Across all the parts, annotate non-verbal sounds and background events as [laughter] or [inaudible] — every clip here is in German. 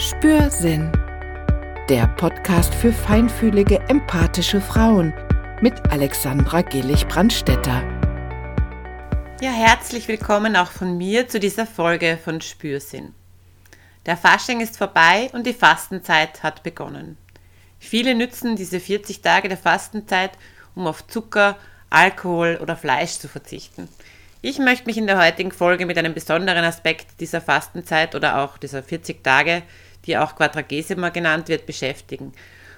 Spürsinn. Der Podcast für feinfühlige, empathische Frauen mit Alexandra Gillig-Brandstetter. Ja, herzlich willkommen auch von mir zu dieser Folge von Spürsinn. Der Fasching ist vorbei und die Fastenzeit hat begonnen. Viele nützen diese 40 Tage der Fastenzeit, um auf Zucker, Alkohol oder Fleisch zu verzichten. Ich möchte mich in der heutigen Folge mit einem besonderen Aspekt dieser Fastenzeit oder auch dieser 40 Tage die auch Quadragesima genannt wird, beschäftigen.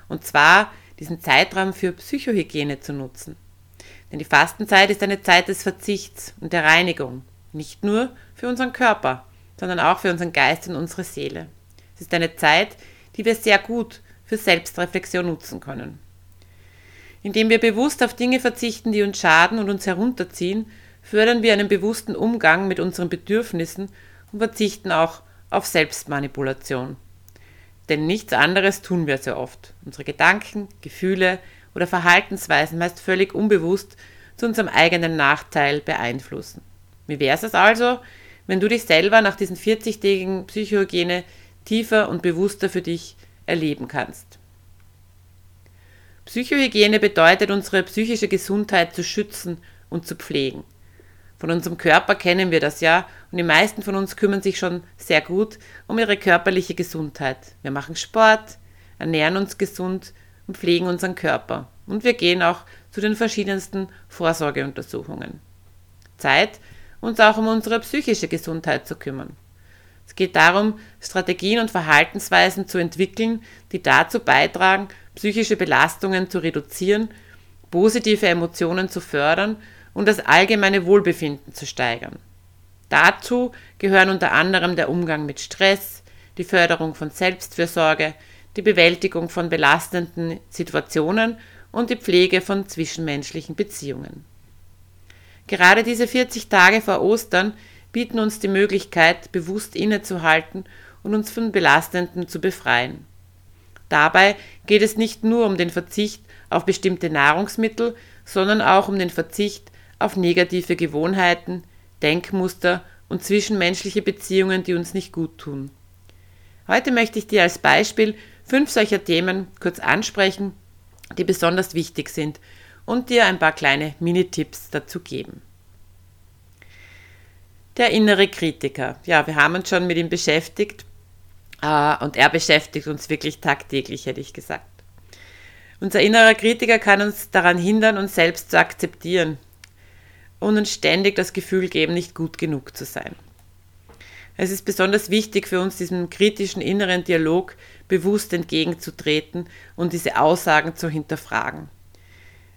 Und zwar diesen Zeitraum für Psychohygiene zu nutzen. Denn die Fastenzeit ist eine Zeit des Verzichts und der Reinigung, nicht nur für unseren Körper, sondern auch für unseren Geist und unsere Seele. Es ist eine Zeit, die wir sehr gut für Selbstreflexion nutzen können. Indem wir bewusst auf Dinge verzichten, die uns schaden und uns herunterziehen, fördern wir einen bewussten Umgang mit unseren Bedürfnissen und verzichten auch auf Selbstmanipulation. Denn nichts anderes tun wir sehr oft. Unsere Gedanken, Gefühle oder Verhaltensweisen meist völlig unbewusst zu unserem eigenen Nachteil beeinflussen. Wie wäre es also, wenn du dich selber nach diesen 40-tägigen Psychohygiene tiefer und bewusster für dich erleben kannst? Psychohygiene bedeutet, unsere psychische Gesundheit zu schützen und zu pflegen. Von unserem Körper kennen wir das ja und die meisten von uns kümmern sich schon sehr gut um ihre körperliche Gesundheit. Wir machen Sport, ernähren uns gesund und pflegen unseren Körper. Und wir gehen auch zu den verschiedensten Vorsorgeuntersuchungen. Zeit, uns auch um unsere psychische Gesundheit zu kümmern. Es geht darum, Strategien und Verhaltensweisen zu entwickeln, die dazu beitragen, psychische Belastungen zu reduzieren, positive Emotionen zu fördern und das allgemeine Wohlbefinden zu steigern. Dazu gehören unter anderem der Umgang mit Stress, die Förderung von Selbstfürsorge, die Bewältigung von belastenden Situationen und die Pflege von zwischenmenschlichen Beziehungen. Gerade diese 40 Tage vor Ostern bieten uns die Möglichkeit, bewusst innezuhalten und uns von Belastenden zu befreien. Dabei geht es nicht nur um den Verzicht auf bestimmte Nahrungsmittel, sondern auch um den Verzicht auf negative Gewohnheiten, Denkmuster und zwischenmenschliche Beziehungen, die uns nicht gut tun. Heute möchte ich dir als Beispiel fünf solcher Themen kurz ansprechen, die besonders wichtig sind und dir ein paar kleine Mini-Tipps dazu geben. Der innere Kritiker. Ja, wir haben uns schon mit ihm beschäftigt äh, und er beschäftigt uns wirklich tagtäglich, hätte ich gesagt. Unser innerer Kritiker kann uns daran hindern, uns selbst zu akzeptieren, und uns ständig das Gefühl geben, nicht gut genug zu sein. Es ist besonders wichtig für uns, diesem kritischen inneren Dialog bewusst entgegenzutreten und diese Aussagen zu hinterfragen.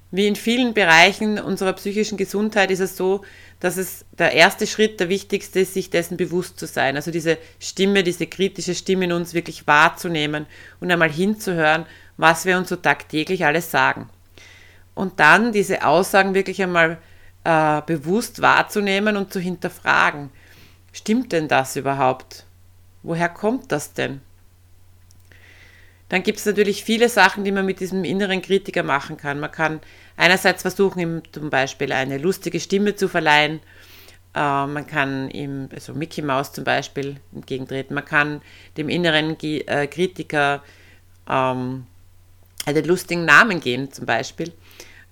Wie in vielen Bereichen unserer psychischen Gesundheit ist es so, dass es der erste Schritt, der wichtigste ist, sich dessen bewusst zu sein. Also diese Stimme, diese kritische Stimme in uns wirklich wahrzunehmen und einmal hinzuhören, was wir uns so tagtäglich alles sagen. Und dann diese Aussagen wirklich einmal äh, bewusst wahrzunehmen und zu hinterfragen. Stimmt denn das überhaupt? Woher kommt das denn? Dann gibt es natürlich viele Sachen, die man mit diesem inneren Kritiker machen kann. Man kann einerseits versuchen, ihm zum Beispiel eine lustige Stimme zu verleihen. Äh, man kann ihm, also Mickey Mouse zum Beispiel, entgegentreten. Man kann dem inneren G äh, Kritiker ähm, einen lustigen Namen geben, zum Beispiel.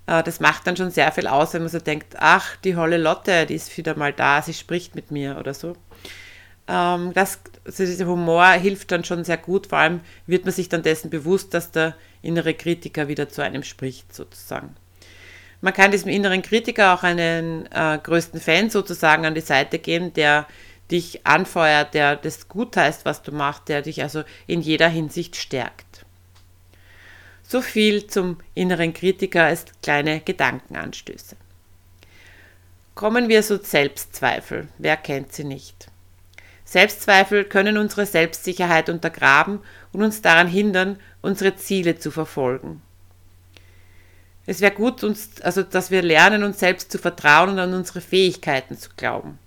Äh, das macht dann schon sehr viel aus, wenn man so denkt, ach, die Holle Lotte, die ist wieder mal da, sie spricht mit mir oder so. Ähm, das, also dieser Humor hilft dann schon sehr gut, vor allem wird man sich dann dessen bewusst, dass der innere Kritiker wieder zu einem spricht, sozusagen. Man kann diesem inneren Kritiker auch einen äh, größten Fan sozusagen an die Seite geben, der dich anfeuert, der das gut heißt, was du machst, der dich also in jeder Hinsicht stärkt. So viel zum inneren Kritiker als kleine Gedankenanstöße. Kommen wir zu Selbstzweifel. Wer kennt sie nicht? Selbstzweifel können unsere Selbstsicherheit untergraben und uns daran hindern, unsere Ziele zu verfolgen. Es wäre gut, uns, also, dass wir lernen, uns selbst zu vertrauen und an unsere Fähigkeiten zu glauben.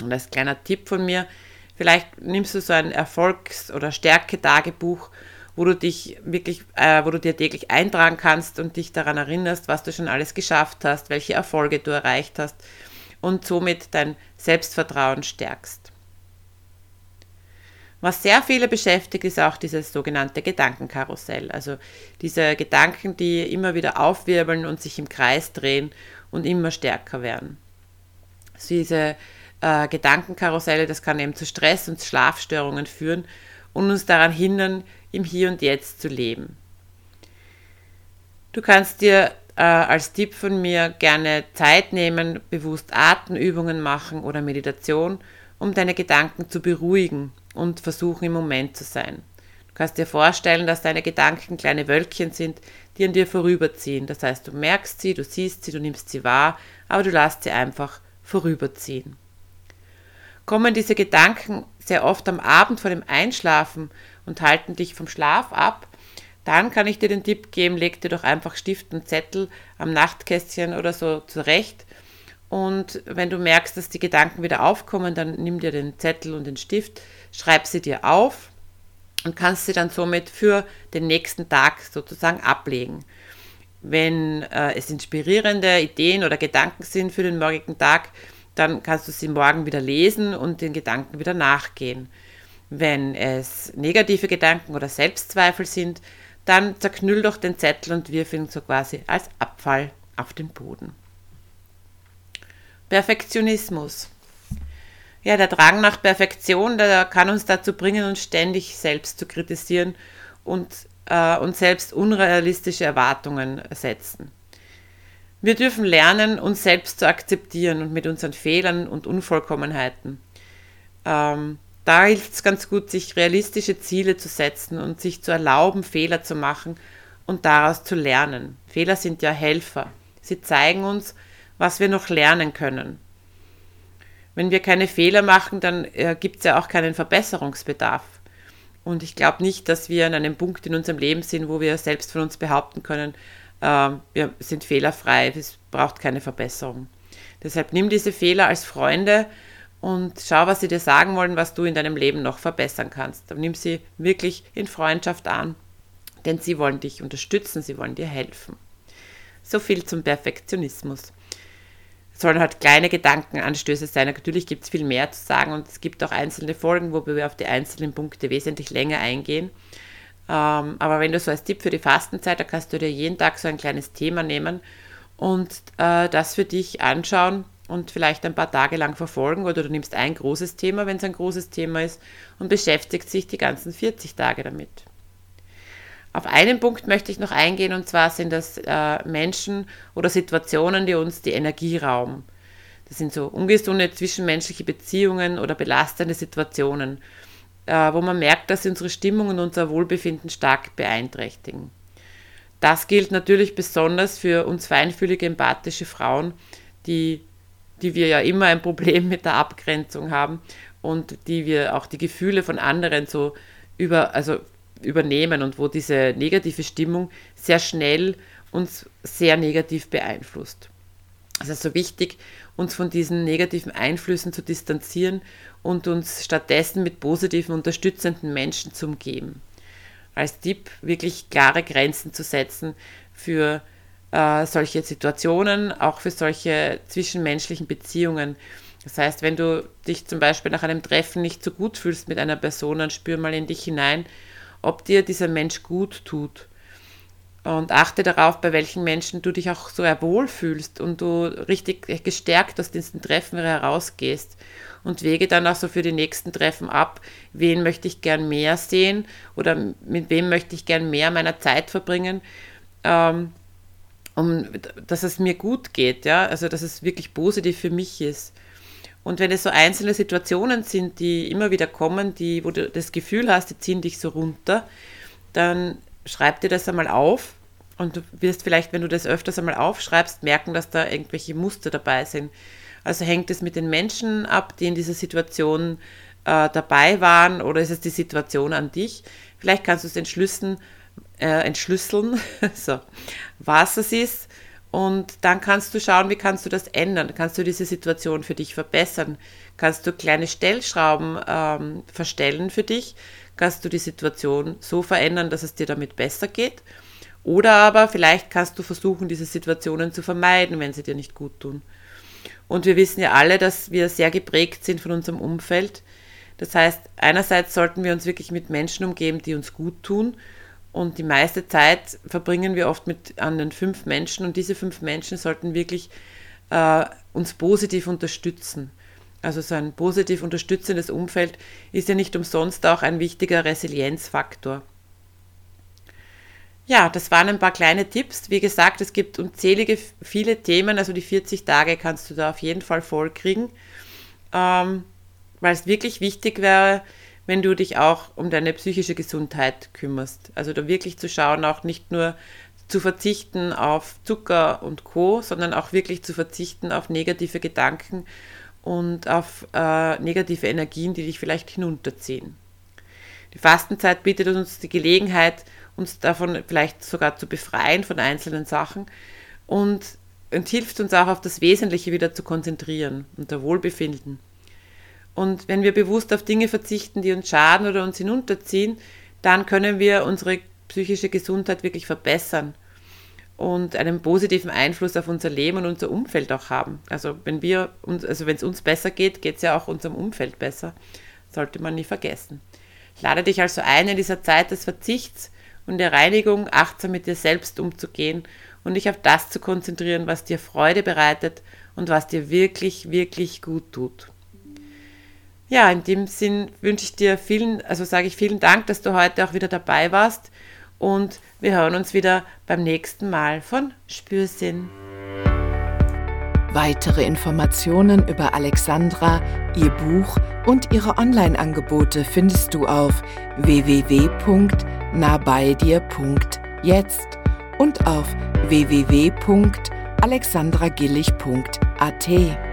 Und als kleiner Tipp von mir, vielleicht nimmst du so ein Erfolgs- oder Stärke-Tagebuch wo du dich wirklich, äh, wo du dir täglich eintragen kannst und dich daran erinnerst, was du schon alles geschafft hast, welche Erfolge du erreicht hast und somit dein Selbstvertrauen stärkst. Was sehr viele beschäftigt, ist auch dieses sogenannte Gedankenkarussell. Also diese Gedanken, die immer wieder aufwirbeln und sich im Kreis drehen und immer stärker werden. Also diese äh, Gedankenkarusselle, das kann eben zu Stress und Schlafstörungen führen und uns daran hindern, im Hier und Jetzt zu leben. Du kannst dir äh, als Tipp von mir gerne Zeit nehmen, bewusst Atemübungen machen oder Meditation, um deine Gedanken zu beruhigen und versuchen im Moment zu sein. Du kannst dir vorstellen, dass deine Gedanken kleine Wölkchen sind, die an dir vorüberziehen. Das heißt, du merkst sie, du siehst sie, du nimmst sie wahr, aber du lässt sie einfach vorüberziehen. Kommen diese Gedanken sehr oft am Abend vor dem Einschlafen und halten dich vom Schlaf ab, dann kann ich dir den Tipp geben, leg dir doch einfach Stift und Zettel am Nachtkästchen oder so zurecht. Und wenn du merkst, dass die Gedanken wieder aufkommen, dann nimm dir den Zettel und den Stift, schreib sie dir auf und kannst sie dann somit für den nächsten Tag sozusagen ablegen. Wenn äh, es inspirierende Ideen oder Gedanken sind für den morgigen Tag, dann kannst du sie morgen wieder lesen und den Gedanken wieder nachgehen. Wenn es negative Gedanken oder Selbstzweifel sind, dann zerknüll doch den Zettel und wirf ihn so quasi als Abfall auf den Boden. Perfektionismus. Ja, der Drang nach Perfektion, der kann uns dazu bringen, uns ständig selbst zu kritisieren und äh, uns selbst unrealistische Erwartungen setzen. Wir dürfen lernen, uns selbst zu akzeptieren und mit unseren Fehlern und Unvollkommenheiten. Ähm, da hilft es ganz gut, sich realistische Ziele zu setzen und sich zu erlauben, Fehler zu machen und daraus zu lernen. Fehler sind ja Helfer. Sie zeigen uns, was wir noch lernen können. Wenn wir keine Fehler machen, dann äh, gibt es ja auch keinen Verbesserungsbedarf. Und ich glaube nicht, dass wir an einem Punkt in unserem Leben sind, wo wir selbst von uns behaupten können, wir sind fehlerfrei, es braucht keine Verbesserung. Deshalb nimm diese Fehler als Freunde und schau, was sie dir sagen wollen, was du in deinem Leben noch verbessern kannst. Und nimm sie wirklich in Freundschaft an, denn sie wollen dich unterstützen, sie wollen dir helfen. So viel zum Perfektionismus. Es sollen halt kleine Gedankenanstöße sein. Natürlich gibt es viel mehr zu sagen und es gibt auch einzelne Folgen, wo wir auf die einzelnen Punkte wesentlich länger eingehen. Ähm, aber wenn du so als Tipp für die Fastenzeit, da kannst du dir jeden Tag so ein kleines Thema nehmen und äh, das für dich anschauen und vielleicht ein paar Tage lang verfolgen oder du nimmst ein großes Thema, wenn es ein großes Thema ist und beschäftigst dich die ganzen 40 Tage damit. Auf einen Punkt möchte ich noch eingehen und zwar sind das äh, Menschen oder Situationen, die uns die Energie rauben. Das sind so ungesunde zwischenmenschliche Beziehungen oder belastende Situationen, wo man merkt, dass sie unsere Stimmung und unser Wohlbefinden stark beeinträchtigen. Das gilt natürlich besonders für uns feinfühlige, empathische Frauen, die die wir ja immer ein Problem mit der Abgrenzung haben und die wir auch die Gefühle von anderen so über, also übernehmen und wo diese negative Stimmung sehr schnell uns sehr negativ beeinflusst. Es ist so wichtig, uns von diesen negativen Einflüssen zu distanzieren und uns stattdessen mit positiven, unterstützenden Menschen zu umgeben. Als Tipp wirklich klare Grenzen zu setzen für äh, solche Situationen, auch für solche zwischenmenschlichen Beziehungen. Das heißt, wenn du dich zum Beispiel nach einem Treffen nicht so gut fühlst mit einer Person, dann spür mal in dich hinein, ob dir dieser Mensch gut tut. Und achte darauf, bei welchen Menschen du dich auch so wohl fühlst und du richtig gestärkt aus diesen Treffen herausgehst. Und wege dann auch so für die nächsten Treffen ab, wen möchte ich gern mehr sehen oder mit wem möchte ich gern mehr meiner Zeit verbringen. Ähm, um, dass es mir gut geht, ja, also dass es wirklich positiv für mich ist. Und wenn es so einzelne Situationen sind, die immer wieder kommen, die, wo du das Gefühl hast, die ziehen dich so runter, dann schreib dir das einmal auf und du wirst vielleicht, wenn du das öfters einmal aufschreibst, merken, dass da irgendwelche Muster dabei sind. Also hängt es mit den Menschen ab, die in dieser Situation äh, dabei waren, oder ist es die Situation an dich? Vielleicht kannst du es entschlüsseln, äh, entschlüsseln, [laughs] so, was es ist. Und dann kannst du schauen, wie kannst du das ändern? Kannst du diese Situation für dich verbessern? Kannst du kleine Stellschrauben ähm, verstellen für dich? Kannst du die Situation so verändern, dass es dir damit besser geht? Oder aber vielleicht kannst du versuchen, diese Situationen zu vermeiden, wenn sie dir nicht gut tun. Und wir wissen ja alle, dass wir sehr geprägt sind von unserem Umfeld. Das heißt, einerseits sollten wir uns wirklich mit Menschen umgeben, die uns gut tun. Und die meiste Zeit verbringen wir oft mit anderen fünf Menschen. Und diese fünf Menschen sollten wirklich äh, uns positiv unterstützen. Also so ein positiv unterstützendes Umfeld ist ja nicht umsonst auch ein wichtiger Resilienzfaktor. Ja, das waren ein paar kleine Tipps. Wie gesagt, es gibt unzählige, viele Themen, also die 40 Tage kannst du da auf jeden Fall vollkriegen, ähm, weil es wirklich wichtig wäre, wenn du dich auch um deine psychische Gesundheit kümmerst. Also da wirklich zu schauen, auch nicht nur zu verzichten auf Zucker und Co., sondern auch wirklich zu verzichten auf negative Gedanken und auf äh, negative Energien, die dich vielleicht hinunterziehen. Die Fastenzeit bietet uns die Gelegenheit, uns davon vielleicht sogar zu befreien von einzelnen Sachen und, und hilft uns auch auf das Wesentliche wieder zu konzentrieren, unser Wohlbefinden. Und wenn wir bewusst auf Dinge verzichten, die uns schaden oder uns hinunterziehen, dann können wir unsere psychische Gesundheit wirklich verbessern und einen positiven Einfluss auf unser Leben und unser Umfeld auch haben. Also wenn wir uns, also wenn es uns besser geht, geht es ja auch unserem Umfeld besser. Sollte man nie vergessen. Ich lade dich also ein, in dieser Zeit des Verzichts und der Reinigung achtsam mit dir selbst umzugehen und dich auf das zu konzentrieren, was dir Freude bereitet und was dir wirklich, wirklich gut tut. Ja, in dem Sinn wünsche ich dir vielen, also sage ich vielen Dank, dass du heute auch wieder dabei warst und wir hören uns wieder beim nächsten Mal von Spürsinn. Weitere Informationen über Alexandra, ihr Buch und ihre Online-Angebote findest du auf www.nahbeidir.jetzt und auf www.alexandragillig.at.